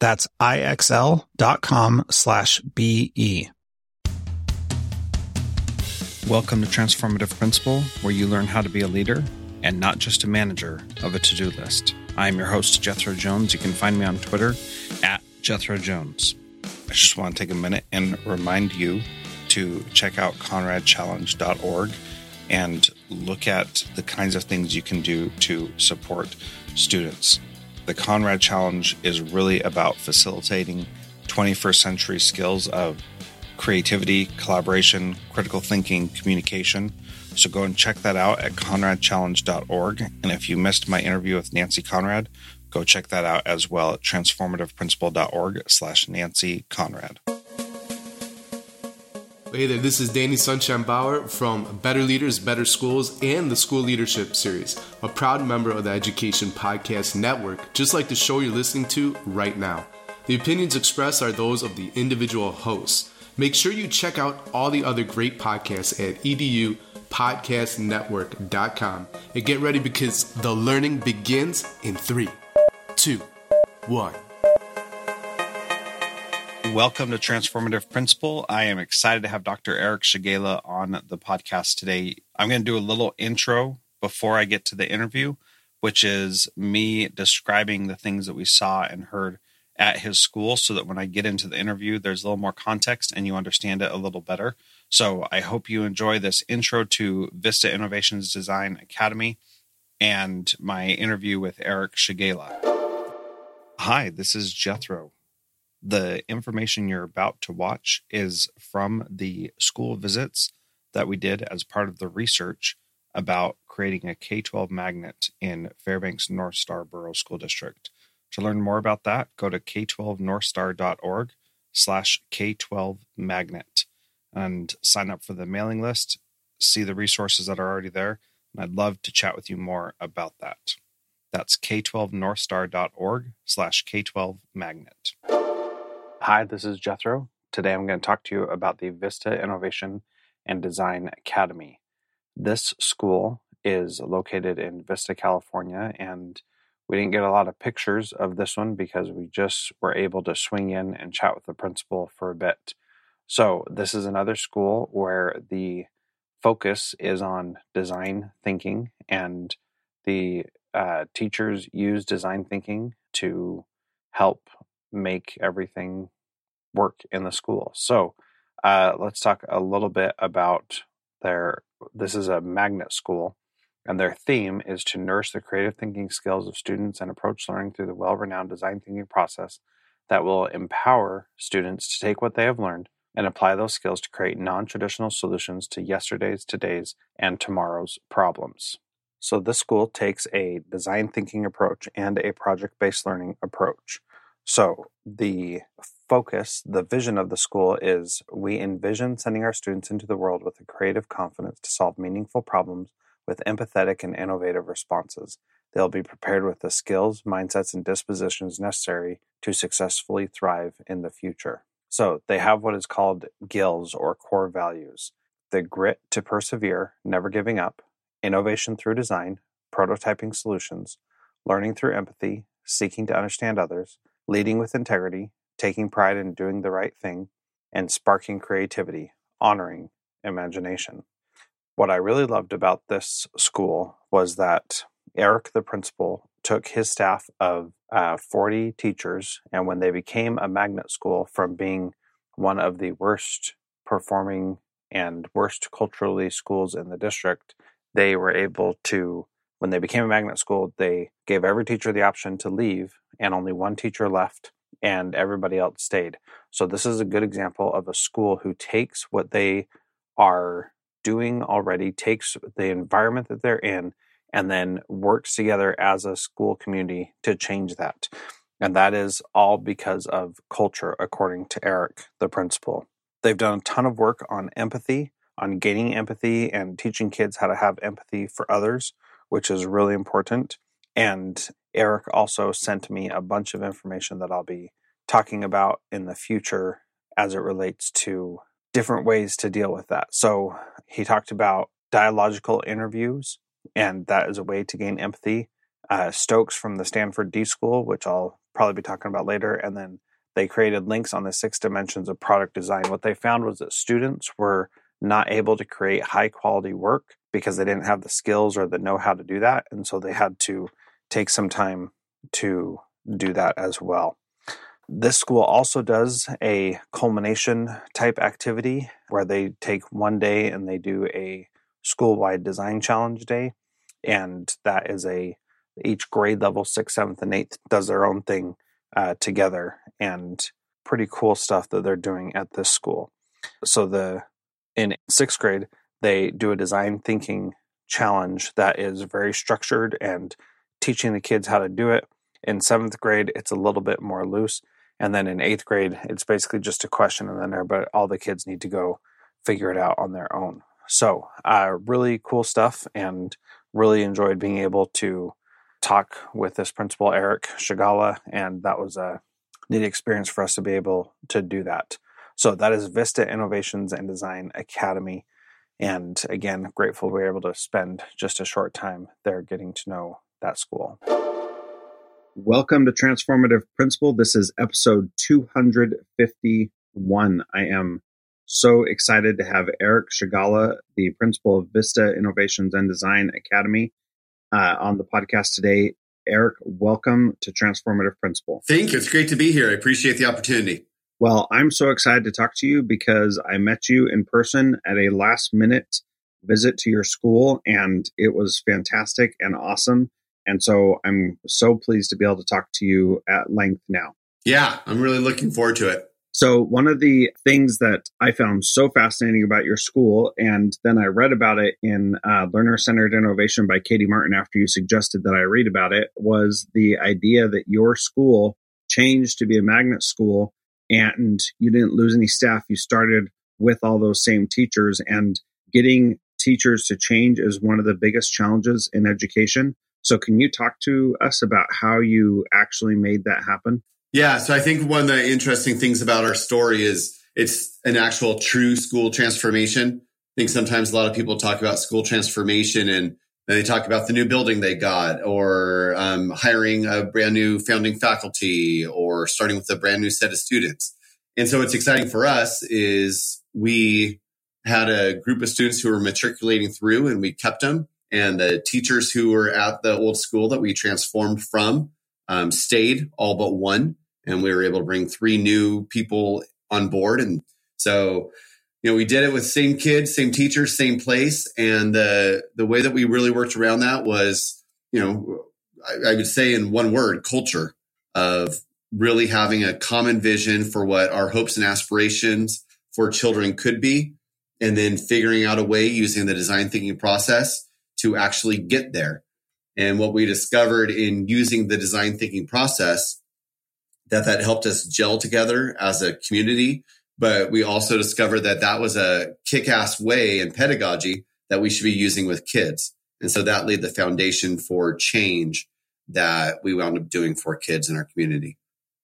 That's ixl.com slash BE. Welcome to Transformative Principal, where you learn how to be a leader and not just a manager of a to-do list. I am your host, Jethro Jones. You can find me on Twitter at Jethro Jones. I just want to take a minute and remind you to check out conradchallenge.org and look at the kinds of things you can do to support students the Conrad Challenge is really about facilitating 21st century skills of creativity, collaboration, critical thinking, communication. So go and check that out at conradchallenge.org. And if you missed my interview with Nancy Conrad, go check that out as well at transformativeprincipal.org slash Nancy Conrad. Hey there, this is Danny Sunshine Bauer from Better Leaders, Better Schools, and the School Leadership Series, a proud member of the Education Podcast Network, just like the show you're listening to right now. The opinions expressed are those of the individual hosts. Make sure you check out all the other great podcasts at edupodcastnetwork.com and get ready because the learning begins in three, two, one. Welcome to Transformative Principal. I am excited to have Dr. Eric Chagala on the podcast today. I'm going to do a little intro before I get to the interview, which is me describing the things that we saw and heard at his school so that when I get into the interview, there's a little more context and you understand it a little better. So I hope you enjoy this intro to Vista Innovations Design Academy and my interview with Eric Chagala. Hi, this is Jethro the information you're about to watch is from the school visits that we did as part of the research about creating a K 12 magnet in Fairbanks North Star Borough School District. To learn more about that, go to k12northstar.org slash K12 magnet and sign up for the mailing list, see the resources that are already there. And I'd love to chat with you more about that. That's k12northstar.org slash K12 magnet. Hi, this is Jethro. Today I'm going to talk to you about the Vista Innovation and Design Academy. This school is located in Vista, California, and we didn't get a lot of pictures of this one because we just were able to swing in and chat with the principal for a bit. So, this is another school where the focus is on design thinking, and the uh, teachers use design thinking to help make everything work in the school. So uh, let's talk a little bit about their. This is a magnet school, and their theme is to nurse the creative thinking skills of students and approach learning through the well renowned design thinking process that will empower students to take what they have learned and apply those skills to create non traditional solutions to yesterday's, today's, and tomorrow's problems. So, this school takes a design thinking approach and a project based learning approach. So, the focus, the vision of the school is we envision sending our students into the world with a creative confidence to solve meaningful problems with empathetic and innovative responses. They'll be prepared with the skills, mindsets, and dispositions necessary to successfully thrive in the future. So they have what is called GILS or core values the grit to persevere, never giving up, innovation through design, prototyping solutions, learning through empathy, seeking to understand others, leading with integrity, taking pride in doing the right thing, and sparking creativity, honoring imagination. What I really loved about this school was that Eric, the principal, took his staff of uh, 40 teachers, and when they became a magnet school from being one of the worst performing and worst culturally schools in the district, they were able to, when they became a magnet school, they gave every teacher the option to leave, and only one teacher left, and everybody else stayed. So, this is a good example of a school who takes what they are doing already, takes the environment that they're in, and then works together as a school community to change that. And that is all because of culture, according to Eric, the principal. They've done a ton of work on empathy, on gaining empathy and teaching kids how to have empathy for others, which is really important. And Eric also sent me a bunch of information that I'll be talking about in the future as it relates to different ways to deal with that. So he talked about dialogical interviews, and that is a way to gain empathy. Uh, Stokes from the Stanford D School, which I'll probably be talking about later, and then they created links on the six dimensions of product design. What they found was that students were not able to create high quality work because they didn't have the skills or the know how to do that. And so they had to take some time to do that as well. This school also does a culmination type activity where they take one day and they do a school wide design challenge day. And that is a each grade level, sixth, seventh, and eighth does their own thing uh, together and pretty cool stuff that they're doing at this school. So the in sixth grade they do a design thinking challenge that is very structured and teaching the kids how to do it. In seventh grade, it's a little bit more loose, and then in eighth grade, it's basically just a question and then there, but all the kids need to go figure it out on their own. So, uh, really cool stuff, and really enjoyed being able to talk with this principal, Eric Chagala, and that was a neat experience for us to be able to do that. So that is Vista Innovations and Design Academy. And again, grateful we were able to spend just a short time there getting to know that school. Welcome to Transformative Principal. This is episode 251. I am so excited to have Eric Chagala, the principal of Vista Innovations and Design Academy, uh, on the podcast today. Eric, welcome to Transformative Principal. Thank you. It's great to be here. I appreciate the opportunity. Well, I'm so excited to talk to you because I met you in person at a last minute visit to your school and it was fantastic and awesome. And so I'm so pleased to be able to talk to you at length now. Yeah, I'm really looking forward to it. So, one of the things that I found so fascinating about your school, and then I read about it in uh, Learner Centered Innovation by Katie Martin after you suggested that I read about it, was the idea that your school changed to be a magnet school and you didn't lose any staff. You started with all those same teachers, and getting teachers to change is one of the biggest challenges in education. So, can you talk to us about how you actually made that happen? Yeah. So I think one of the interesting things about our story is it's an actual true school transformation. I think sometimes a lot of people talk about school transformation and they talk about the new building they got or um, hiring a brand new founding faculty or starting with a brand new set of students. And so what's exciting for us is we had a group of students who were matriculating through and we kept them. And the teachers who were at the old school that we transformed from um, stayed all but one, and we were able to bring three new people on board. And so, you know, we did it with same kids, same teachers, same place, and the the way that we really worked around that was, you know, I, I would say in one word, culture of really having a common vision for what our hopes and aspirations for children could be, and then figuring out a way using the design thinking process to actually get there. And what we discovered in using the design thinking process, that that helped us gel together as a community. But we also discovered that that was a kick ass way in pedagogy that we should be using with kids. And so that laid the foundation for change that we wound up doing for kids in our community.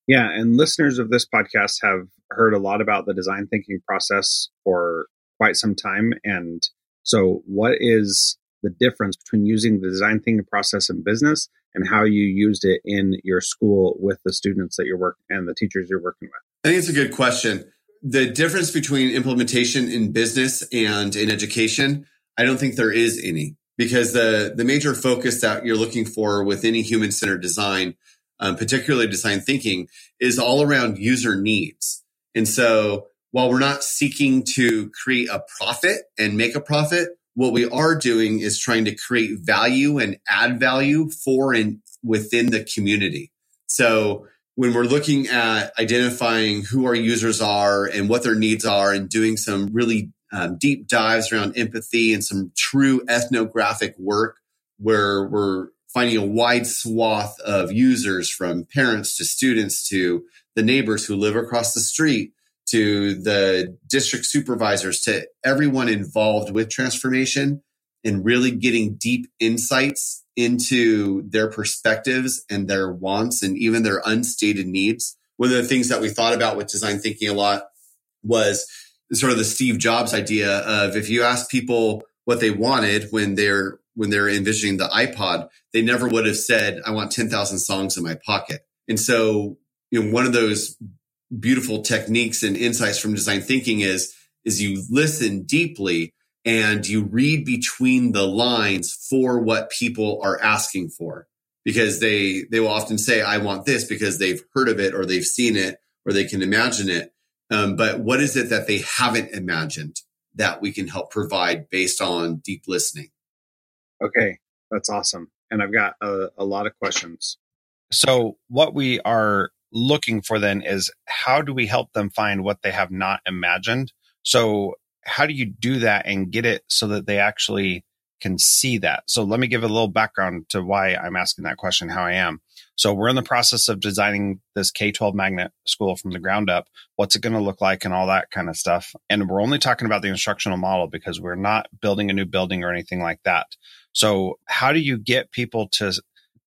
Yeah, and listeners of this podcast have heard a lot about the design thinking process for quite some time. And so, what is the difference between using the design thinking process in business and how you used it in your school with the students that you're working and the teachers you're working with? I think it's a good question. The difference between implementation in business and in education, I don't think there is any because the, the major focus that you're looking for with any human centered design um, particularly design thinking, is all around user needs. And so while we're not seeking to create a profit and make a profit, what we are doing is trying to create value and add value for and within the community. So when we're looking at identifying who our users are and what their needs are and doing some really um, deep dives around empathy and some true ethnographic work where we're finding a wide swath of users from parents to students to the neighbors who live across the street to the district supervisors to everyone involved with transformation and really getting deep insights into their perspectives and their wants and even their unstated needs. One of the things that we thought about with design thinking a lot was sort of the Steve Jobs idea of if you ask people what they wanted when they're when they're envisioning the iPod, they never would have said, I want 10,000 songs in my pocket. And so, you know, one of those beautiful techniques and insights from design thinking is, is you listen deeply and you read between the lines for what people are asking for because they, they will often say, I want this because they've heard of it or they've seen it or they can imagine it. Um, but what is it that they haven't imagined that we can help provide based on deep listening? Okay, that's awesome. And I've got a, a lot of questions. So, what we are looking for then is how do we help them find what they have not imagined? So, how do you do that and get it so that they actually can see that? So, let me give a little background to why I'm asking that question, how I am. So we're in the process of designing this K 12 magnet school from the ground up. What's it going to look like and all that kind of stuff. And we're only talking about the instructional model because we're not building a new building or anything like that. So how do you get people to,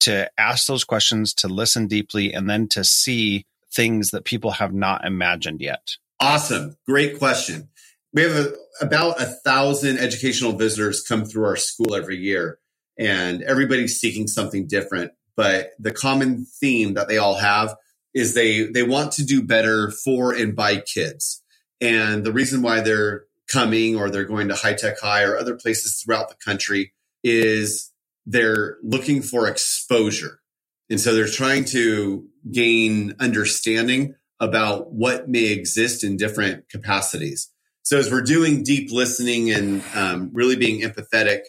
to ask those questions, to listen deeply, and then to see things that people have not imagined yet? Awesome. Great question. We have a, about a thousand educational visitors come through our school every year and everybody's seeking something different but the common theme that they all have is they they want to do better for and by kids. And the reason why they're coming or they're going to high tech high or other places throughout the country is they're looking for exposure. And so they're trying to gain understanding about what may exist in different capacities. So as we're doing deep listening and um, really being empathetic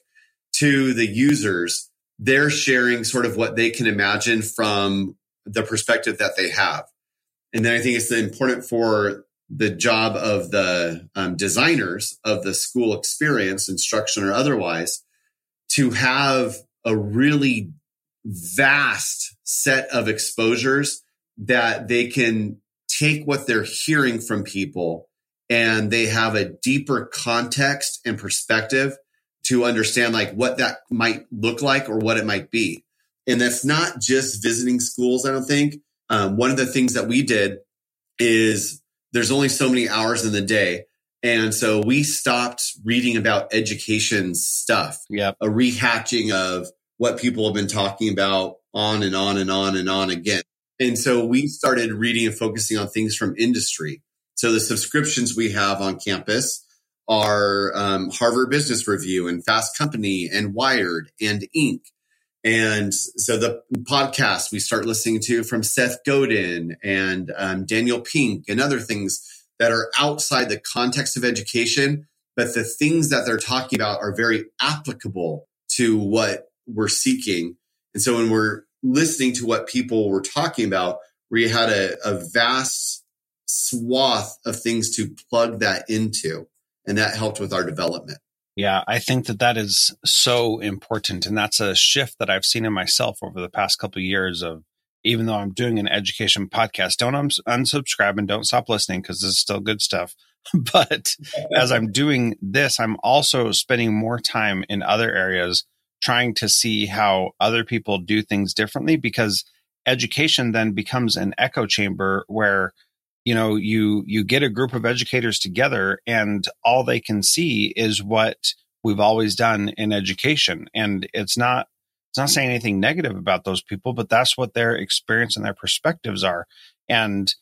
to the users, they're sharing sort of what they can imagine from the perspective that they have. And then I think it's important for the job of the um, designers of the school experience, instruction or otherwise, to have a really vast set of exposures that they can take what they're hearing from people and they have a deeper context and perspective to understand like what that might look like or what it might be. And that's not just visiting schools. I don't think. Um, one of the things that we did is there's only so many hours in the day. And so we stopped reading about education stuff. Yeah. A rehatching of what people have been talking about on and on and on and on again. And so we started reading and focusing on things from industry. So the subscriptions we have on campus are um, Harvard Business Review and Fast Company and Wired and Inc. And so the podcast we start listening to from Seth Godin and um, Daniel Pink and other things that are outside the context of education, but the things that they're talking about are very applicable to what we're seeking. And so when we're listening to what people were talking about, we had a, a vast swath of things to plug that into and that helped with our development. Yeah, I think that that is so important, and that's a shift that I've seen in myself over the past couple of years. Of even though I'm doing an education podcast, don't unsubscribe and don't stop listening because this is still good stuff. but as I'm doing this, I'm also spending more time in other areas trying to see how other people do things differently because education then becomes an echo chamber where you know you you get a group of educators together and all they can see is what we've always done in education. And it's not it's not saying anything negative about those people but that's what their experience and their perspectives are. And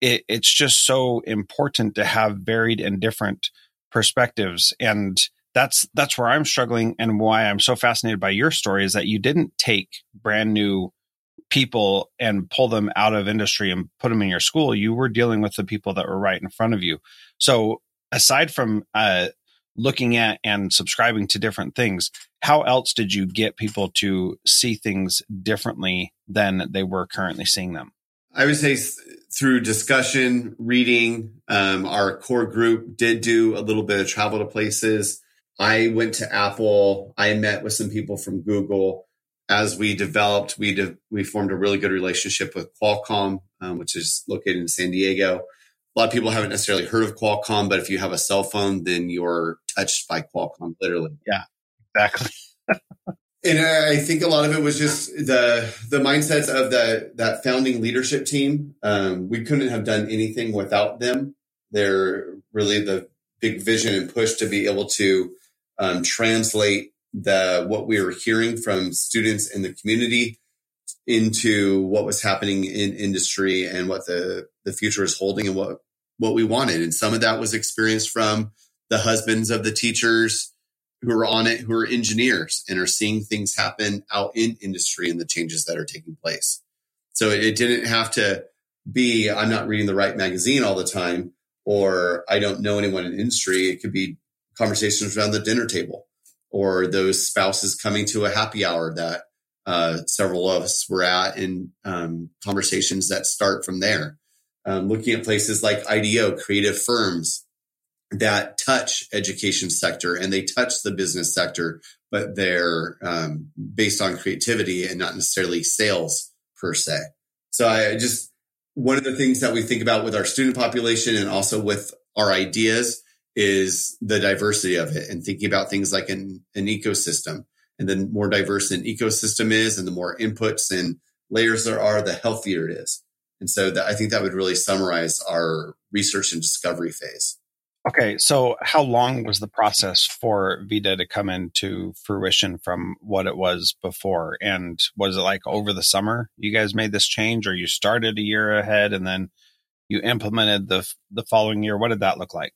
it, it's just so important to have varied and different perspectives. And that's that's where i'm struggling and why i'm so fascinated by your story is that you didn't take brand new people and pull them out of industry and put them in your school. You were dealing with the people that were right in front of you. So aside from uh, looking at and subscribing to different things how else did you get people to see things differently than they were currently seeing them? I would say through discussion reading um, our core group did do a little bit of travel to places i went to apple i met with some people from google as we developed, we de- we formed a really good relationship with Qualcomm, um, which is located in San Diego. A lot of people haven't necessarily heard of Qualcomm, but if you have a cell phone, then you're touched by Qualcomm, literally. Yeah, exactly. and I think a lot of it was just the the mindsets of the that founding leadership team. Um, we couldn't have done anything without them. They're really the big vision and push to be able to um, translate the what we were hearing from students in the community into what was happening in industry and what the the future is holding and what what we wanted. And some of that was experienced from the husbands of the teachers who are on it who are engineers and are seeing things happen out in industry and the changes that are taking place. So it didn't have to be i'm not reading the right magazine all the time or i don't know anyone in industry. It could be conversations around the dinner table or those spouses coming to a happy hour that uh, several of us were at and um, conversations that start from there. Um, looking at places like IDEO, creative firms that touch education sector and they touch the business sector, but they're um, based on creativity and not necessarily sales per se. So I just one of the things that we think about with our student population and also with our ideas is the diversity of it and thinking about things like an, an ecosystem. And the more diverse an ecosystem is and the more inputs and layers there are, the healthier it is. And so that, I think that would really summarize our research and discovery phase. Okay, so how long was the process for Vida to come into fruition from what it was before? And was it like over the summer you guys made this change, or you started a year ahead and then you implemented the the following year? What did that look like?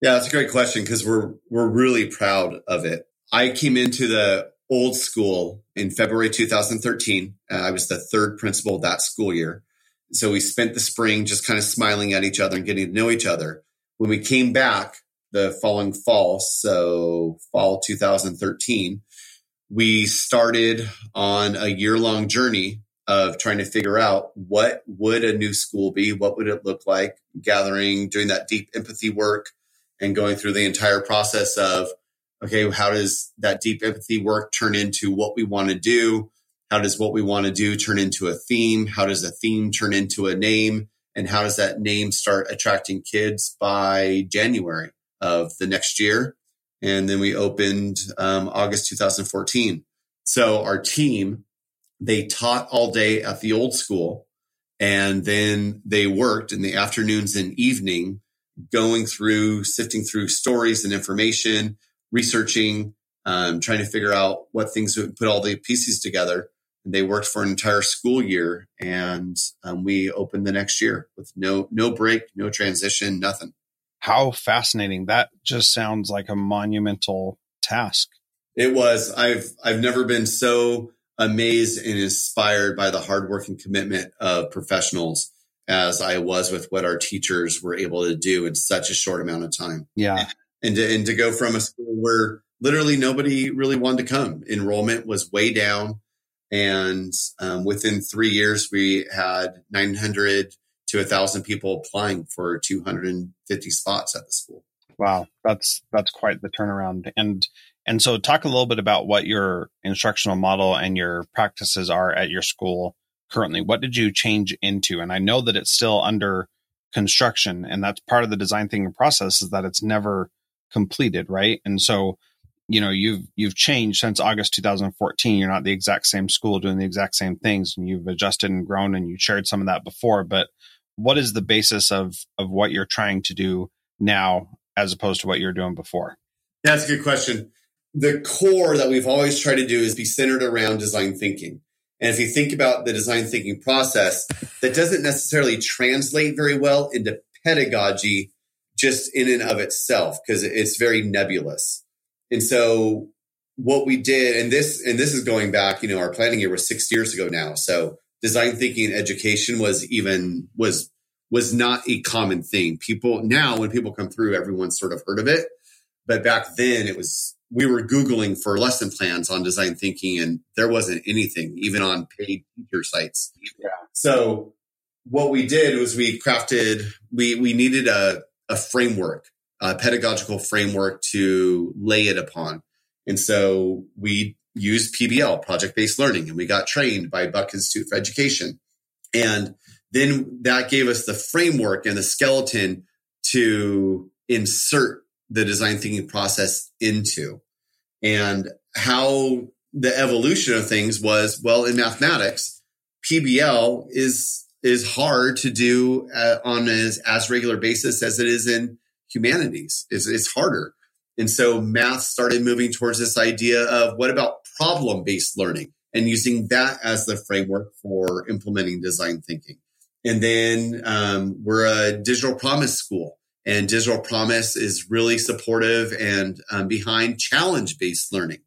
Yeah, that's a great question because we're we're really proud of it. I came into the old school in February 2013. Uh, I was the third principal that school year. So we spent the spring just kind of smiling at each other and getting to know each other. When we came back the following fall, so fall 2013, we started on a year long journey of trying to figure out what would a new school be? What would it look like? Gathering, doing that deep empathy work, and going through the entire process of okay how does that deep empathy work turn into what we want to do? How does what we want to do turn into a theme? How does a theme turn into a name? And how does that name start attracting kids by january of the next year? And then we opened um, august 2014 so our team they taught all day at the old school and then they worked in the afternoons and evening going through, sifting through stories and information, researching, um, trying to figure out what things would put all the pieces together. And they worked for an entire school year, and um, we opened the next year with no no break, no transition, nothing. How fascinating! That just sounds like a monumental task. It was. I've I've never been so amazed and inspired by the hard work and commitment of professionals as I was with what our teachers were able to do in such a short amount of time. Yeah. And to, and to go from a school where literally nobody really wanted to come, enrollment was way down. And um, within three years, we had 900 to 1,000 people applying for 250 spots at the school. Wow, that's that's quite the turnaround. And and so, talk a little bit about what your instructional model and your practices are at your school currently? What did you change into? And I know that it's still under construction, and that's part of the design thinking process is that it's never completed, right? And so, you know you've you've changed since August 2014. You're not the exact same school doing the exact same things, and you've adjusted and grown, and you shared some of that before. But what is the basis of of what you're trying to do now as opposed to what you're doing before? That's a good question. The core that we've always tried to do is be centered around design thinking. And if you think about the design thinking process, that doesn't necessarily translate very well into pedagogy just in and of itself because it's very nebulous. And so what we did, and this and this is going back, you know, our planning year was six years ago now. So design thinking education was even was was not a common thing. People now, when people come through, everyone's sort of heard of it. But back then it was we were Googling for lesson plans on design thinking and there wasn't anything, even on paid teacher sites. Yeah. So what we did was we crafted, we, we needed a, a framework, a pedagogical framework to lay it upon. And so we used PBL, project based learning, and we got trained by Buck Institute for Education. And then that gave us the framework and the skeleton to insert the design thinking process into and how the evolution of things was well in mathematics pbl is is hard to do uh, on as as regular basis as it is in humanities. It's, it's harder. And so math started moving towards this idea of what about problem based learning? And using that as the framework for implementing design thinking. And then um, we're a digital promise school and Digital Promise is really supportive and um, behind challenge based learning.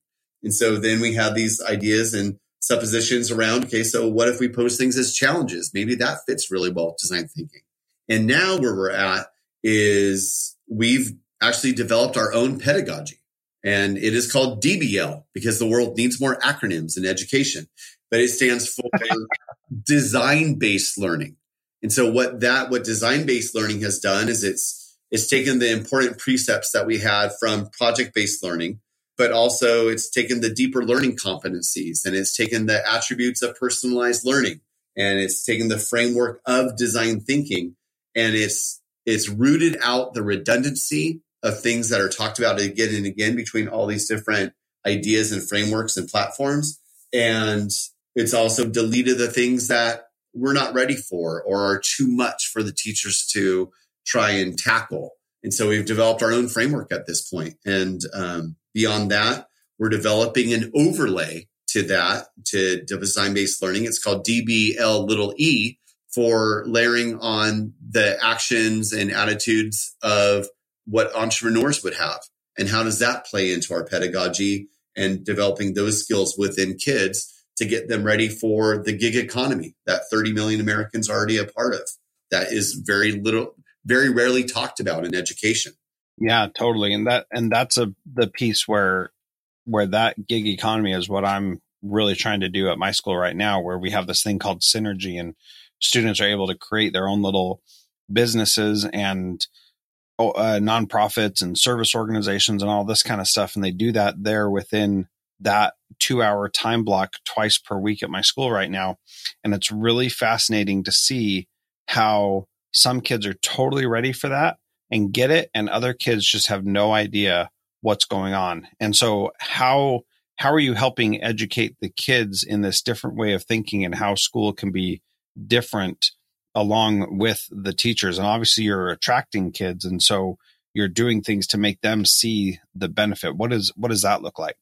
And so then we have these ideas and suppositions around, okay, so what if we pose things as challenges? Maybe that fits really well with design thinking. And now where we're at is we've actually developed our own pedagogy and it is called DBL because the world needs more acronyms in education, but it stands for design based learning. And so what that, what design based learning has done is it's it's taken the important precepts that we had from project based learning, but also it's taken the deeper learning competencies and it's taken the attributes of personalized learning and it's taken the framework of design thinking and it's it's rooted out the redundancy of things that are talked about again and again between all these different ideas and frameworks and platforms. And it's also deleted the things that we're not ready for or are too much for the teachers to try and tackle. And so we've developed our own framework at this point. And um, beyond that, we're developing an overlay to that to design based learning. It's called DBL little e for layering on the actions and attitudes of what entrepreneurs would have. And how does that play into our pedagogy and developing those skills within kids to get them ready for the gig economy that 30 million Americans are already a part of? That is very little, very rarely talked about in education. Yeah, totally. And that and that's a the piece where where that gig economy is what I'm really trying to do at my school right now where we have this thing called synergy and students are able to create their own little businesses and uh, nonprofits and service organizations and all this kind of stuff and they do that there within that two hour time block twice per week at my school right now and it's really fascinating to see how some kids are totally ready for that and get it and other kids just have no idea what's going on. And so how how are you helping educate the kids in this different way of thinking and how school can be different along with the teachers? And obviously you're attracting kids and so you're doing things to make them see the benefit. What is what does that look like?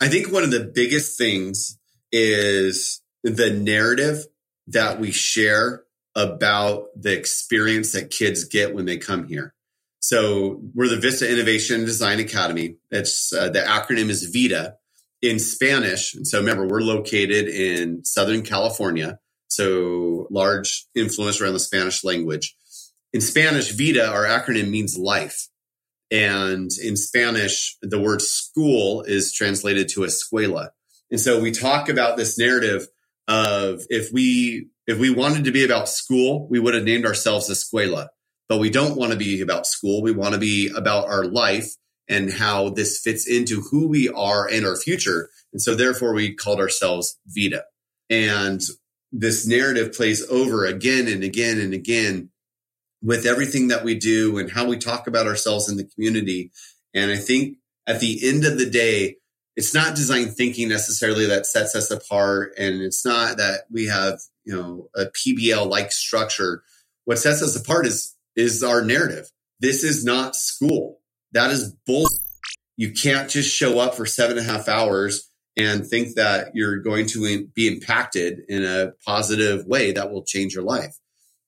I think one of the biggest things is the narrative that we share about the experience that kids get when they come here. So we're the Vista Innovation Design Academy. It's uh, the acronym is VIDA in Spanish. And so remember, we're located in Southern California. So large influence around the Spanish language. In Spanish, VIDA, our acronym means life. And in Spanish, the word school is translated to escuela. And so we talk about this narrative of if we if we wanted to be about school, we would have named ourselves Escuela. But we don't want to be about school. We want to be about our life and how this fits into who we are and our future. And so therefore we called ourselves Vida. And this narrative plays over again and again and again with everything that we do and how we talk about ourselves in the community. And I think at the end of the day, it's not design thinking necessarily that sets us apart. And it's not that we have, you know, a PBL like structure. What sets us apart is, is our narrative. This is not school. That is bull. You can't just show up for seven and a half hours and think that you're going to be impacted in a positive way that will change your life.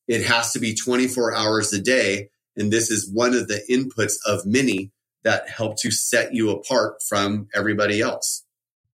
It has to be 24 hours a day. And this is one of the inputs of many that help to set you apart from everybody else.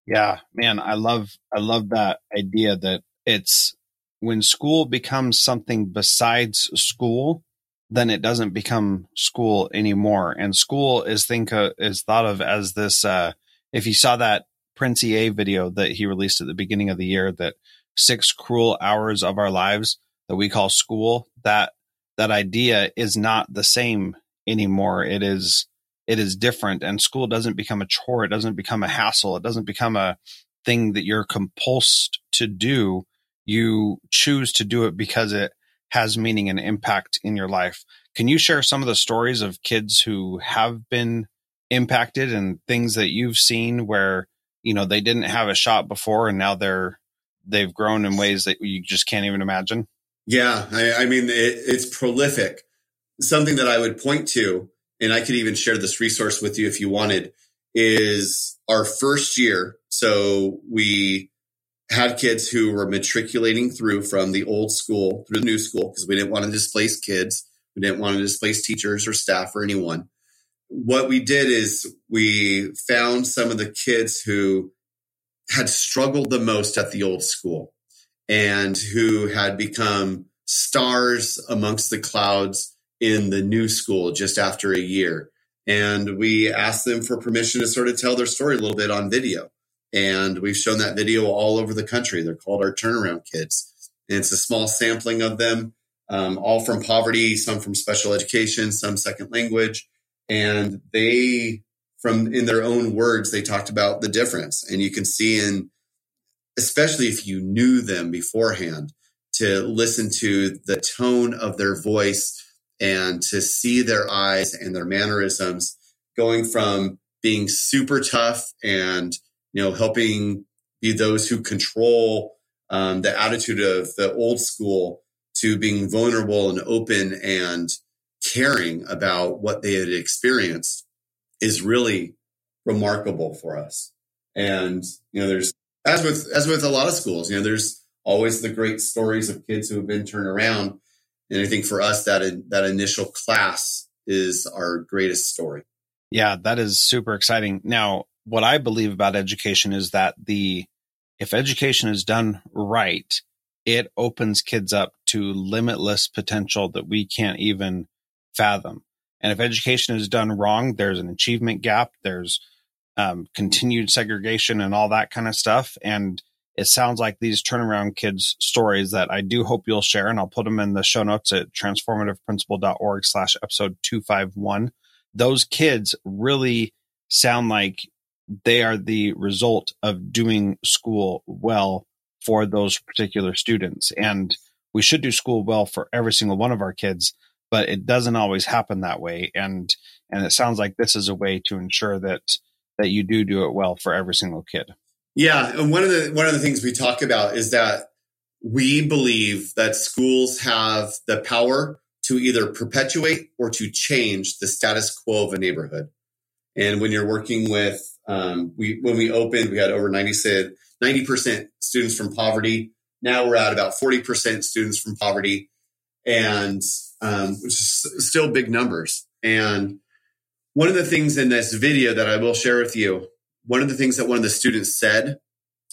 Yeah, man, I love I love that idea that it's when school becomes something besides school, then it doesn't become school anymore. And school is think uh, is thought of as this. Uh, if you saw that Prince EA video that he released at the beginning of the year, that six cruel hours of our lives that we call school, that that idea is not the same anymore. It is it is different, and school doesn't become a chore. It doesn't become a hassle. It doesn't become a thing that you're compulsed to do. You choose to do it because it has meaning and impact in your life. Can you share some of the stories of kids who have been impacted and things that you've seen where you know they didn't have a shot before and now they're they've grown in ways that you just can't even imagine? Yeah, I, I mean it, it's prolific. Something that I would point to, and I could even share this resource with you if you wanted, is our first year. So we had kids who were matriculating through from the old school through the new school because we didn't want to displace kids. We didn't want to displace teachers or staff or anyone. What we did is we found some of the kids who had struggled the most at the old school and who had become stars amongst the clouds in the new school just after a year. And we asked them for permission to sort of tell their story a little bit on video. And we've shown that video all over the country. They're called our turnaround kids. And it's a small sampling of them, um, all from poverty, some from special education, some second language. And they, from in their own words, they talked about the difference. And you can see in, especially if you knew them beforehand, to listen to the tone of their voice and to see their eyes and their mannerisms going from being super tough and you know, helping be those who control um, the attitude of the old school to being vulnerable and open and caring about what they had experienced is really remarkable for us. And, you know, there's, as with, as with a lot of schools, you know, there's always the great stories of kids who have been turned around. And I think for us, that, that initial class is our greatest story. Yeah, that is super exciting. Now, what I believe about education is that the if education is done right, it opens kids up to limitless potential that we can't even fathom. And if education is done wrong, there's an achievement gap, there's um, continued segregation and all that kind of stuff. And it sounds like these turnaround kids stories that I do hope you'll share, and I'll put them in the show notes at transformativeprincipal.org slash episode 251. Those kids really sound like they are the result of doing school well for those particular students. And we should do school well for every single one of our kids, but it doesn't always happen that way. And and it sounds like this is a way to ensure that that you do do it well for every single kid. Yeah, and one of the one of the things we talk about is that we believe that schools have the power to either perpetuate or to change the status quo of a neighborhood. And when you're working with um, we when we opened, we had over 90 said ninety percent students from poverty. Now we're at about 40 percent students from poverty, and um, which is still big numbers. And one of the things in this video that I will share with you, one of the things that one of the students said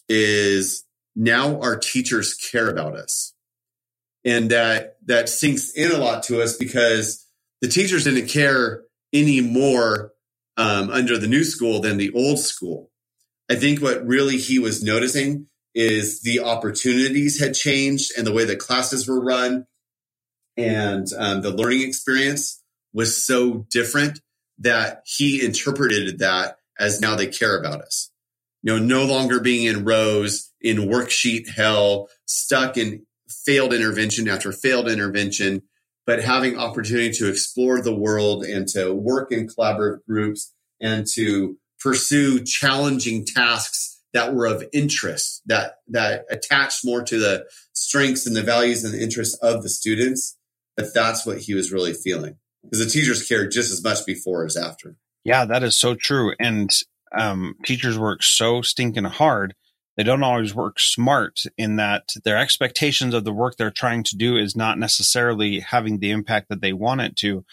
is, "Now our teachers care about us," and that that sinks in a lot to us because the teachers didn't care anymore um, under the new school than the old school. I think what really he was noticing is the opportunities had changed and the way that classes were run and um, the learning experience was so different that he interpreted that as now they care about us. You know, no longer being in rows in worksheet hell, stuck in failed intervention after failed intervention, but having opportunity to explore the world and to work in collaborative groups and to pursue challenging tasks that were of interest, that, that attached more to the strengths and the values and the interests of the students, that that's what he was really feeling. Because the teachers cared just as much before as after. Yeah, that is so true. And um, teachers work so stinking hard. They don't always work smart in that their expectations of the work they're trying to do is not necessarily having the impact that they want it to.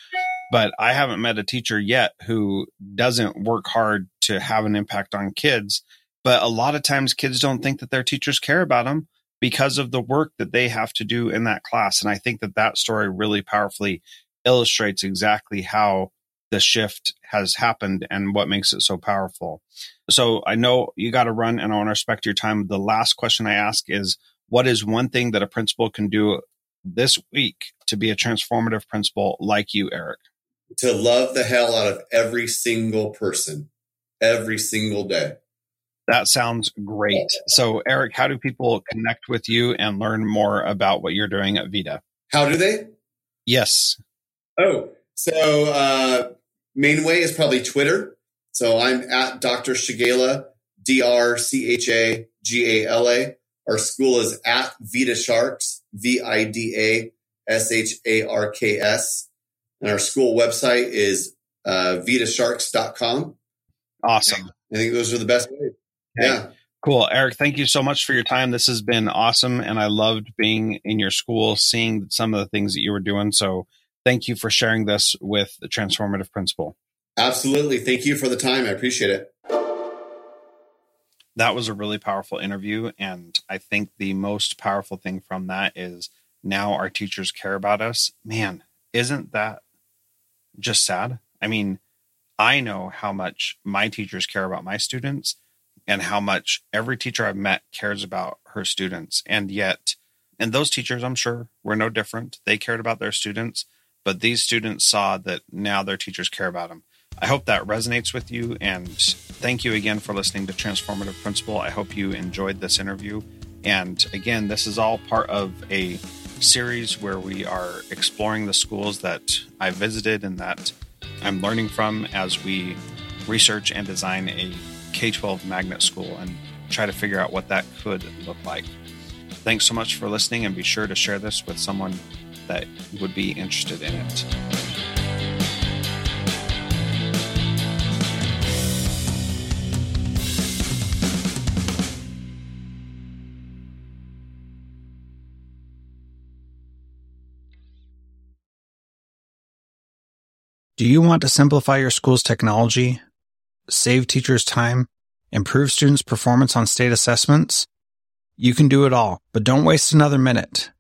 But I haven't met a teacher yet who doesn't work hard to have an impact on kids. But a lot of times kids don't think that their teachers care about them because of the work that they have to do in that class. And I think that that story really powerfully illustrates exactly how the shift has happened and what makes it so powerful. So I know you got to run and I want to respect your time. The last question I ask is what is one thing that a principal can do this week to be a transformative principal like you, Eric? To love the hell out of every single person, every single day. That sounds great. So, Eric, how do people connect with you and learn more about what you're doing at VIDA? How do they? Yes. Oh, so uh, main way is probably Twitter. So I'm at Dr. Chagala, D R C H A G A L A. Our school is at Vida Sharks, V I D A S H A R K S. And our school website is uh, vidasharks.com. Awesome. I think those are the best ways. Okay. Yeah. Cool. Eric, thank you so much for your time. This has been awesome. And I loved being in your school, seeing some of the things that you were doing. So thank you for sharing this with the Transformative Principal. Absolutely. Thank you for the time. I appreciate it. That was a really powerful interview. And I think the most powerful thing from that is now our teachers care about us. Man, isn't that just sad? I mean, I know how much my teachers care about my students and how much every teacher I've met cares about her students. And yet, and those teachers, I'm sure, were no different. They cared about their students but these students saw that now their teachers care about them. I hope that resonates with you. And thank you again for listening to Transformative Principal. I hope you enjoyed this interview. And again, this is all part of a series where we are exploring the schools that I visited and that I'm learning from as we research and design a K 12 magnet school and try to figure out what that could look like. Thanks so much for listening, and be sure to share this with someone that would be interested in it. Do you want to simplify your school's technology, save teachers time, improve students' performance on state assessments? You can do it all, but don't waste another minute.